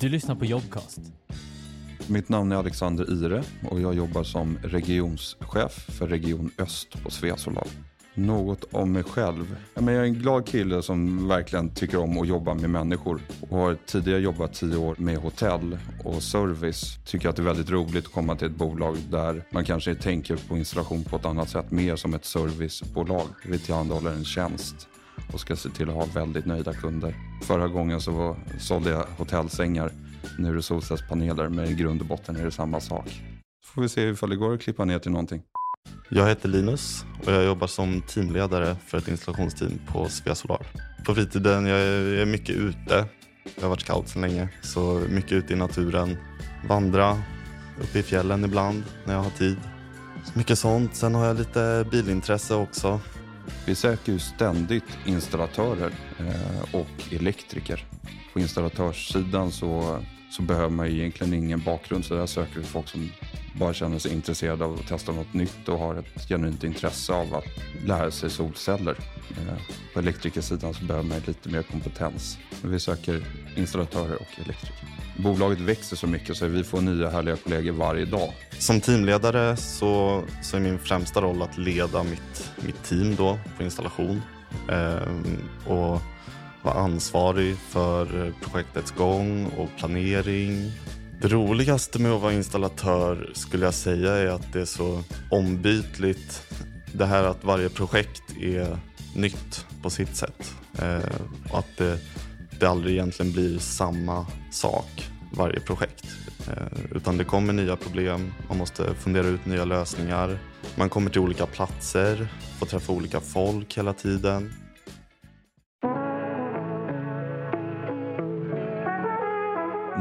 Du lyssnar på Jobcast. Mitt namn är Alexander Ire och jag jobbar som regionschef för Region Öst på Sveasolar. Något om mig själv. Jag är en glad kille som verkligen tycker om att jobba med människor och har tidigare jobbat tio år med hotell och service. Tycker att det är väldigt roligt att komma till ett bolag där man kanske tänker på installation på ett annat sätt, mer som ett servicebolag. Vi tillhandahåller en tjänst och ska se till att ha väldigt nöjda kunder. Förra gången så var, sålde jag hotellsängar. Nu är det solcellspaneler, men i grund och botten är det samma sak. Får vi se ifall det går att klippa ner till någonting. Jag heter Linus och jag jobbar som teamledare för ett installationsteam på Svea Solar. På fritiden jag är mycket ute. Jag har varit scout sedan länge, så mycket ute i naturen. Vandra uppe i fjällen ibland när jag har tid. Så mycket sånt. Sen har jag lite bilintresse också. Vi söker ju ständigt installatörer eh, och elektriker. På installatörssidan så, så behöver man ju egentligen ingen bakgrund så där söker vi folk som bara känner sig intresserade av att testa något nytt och har ett genuint intresse av att lära sig solceller. Eh, på elektrikersidan så behöver man lite mer kompetens. Vi söker installatörer och elektriker. Bolaget växer så mycket så vi får nya härliga kollegor varje dag. Som teamledare så, så är min främsta roll att leda mitt, mitt team då på installation eh, och vara ansvarig för projektets gång och planering. Det roligaste med att vara installatör skulle jag säga är att det är så ombytligt. Det här att varje projekt är nytt på sitt sätt eh, och att det, det aldrig egentligen blir samma sak varje projekt. Eh, utan det kommer nya problem, man måste fundera ut nya lösningar. Man kommer till olika platser, får träffa olika folk hela tiden.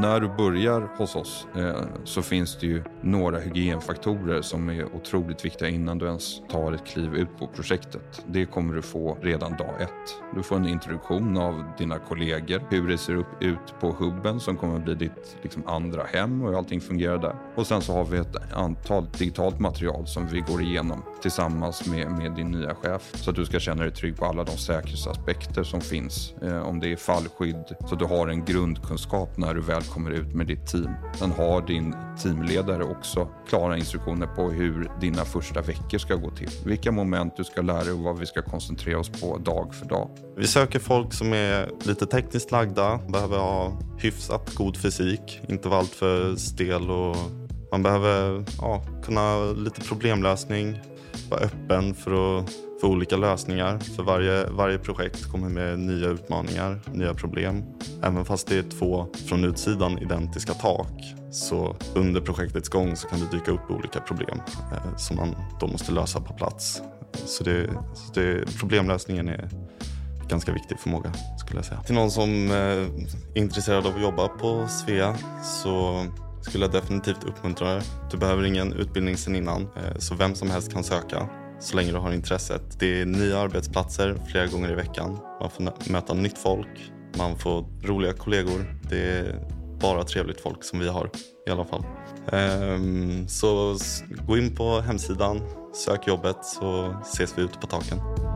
När du börjar hos oss eh, så finns det ju några hygienfaktorer som är otroligt viktiga innan du ens tar ett kliv ut på projektet. Det kommer du få redan dag ett. Du får en introduktion av dina kollegor, hur det ser upp ut på hubben som kommer att bli ditt liksom, andra hem och hur allting fungerar där. Och sen så har vi ett antal digitalt material som vi går igenom tillsammans med, med din nya chef så att du ska känna dig trygg på alla de säkerhetsaspekter som finns. Eh, om det är fallskydd så att du har en grundkunskap när du väl kommer ut med ditt team. Sen har din teamledare också klara instruktioner på hur dina första veckor ska gå till. Vilka moment du ska lära dig och vad vi ska koncentrera oss på dag för dag. Vi söker folk som är lite tekniskt lagda, behöver ha hyfsat god fysik, inte vara alltför stel och man behöver ja, kunna lite problemlösning, vara öppen för att för olika lösningar. För varje, varje projekt kommer med nya utmaningar, nya problem. Även fast det är två från utsidan identiska tak så under projektets gång så kan det dyka upp olika problem eh, som man då måste lösa på plats. Så, det, så det, problemlösningen är ganska viktig förmåga skulle jag säga. Till någon som eh, är intresserad av att jobba på Svea så skulle jag definitivt uppmuntra det. Du behöver ingen utbildning sen innan eh, så vem som helst kan söka så länge du har intresset. Det är nya arbetsplatser flera gånger i veckan. Man får möta nytt folk, man får roliga kollegor. Det är bara trevligt folk som vi har i alla fall. Um, så gå in på hemsidan, sök jobbet så ses vi ute på taken.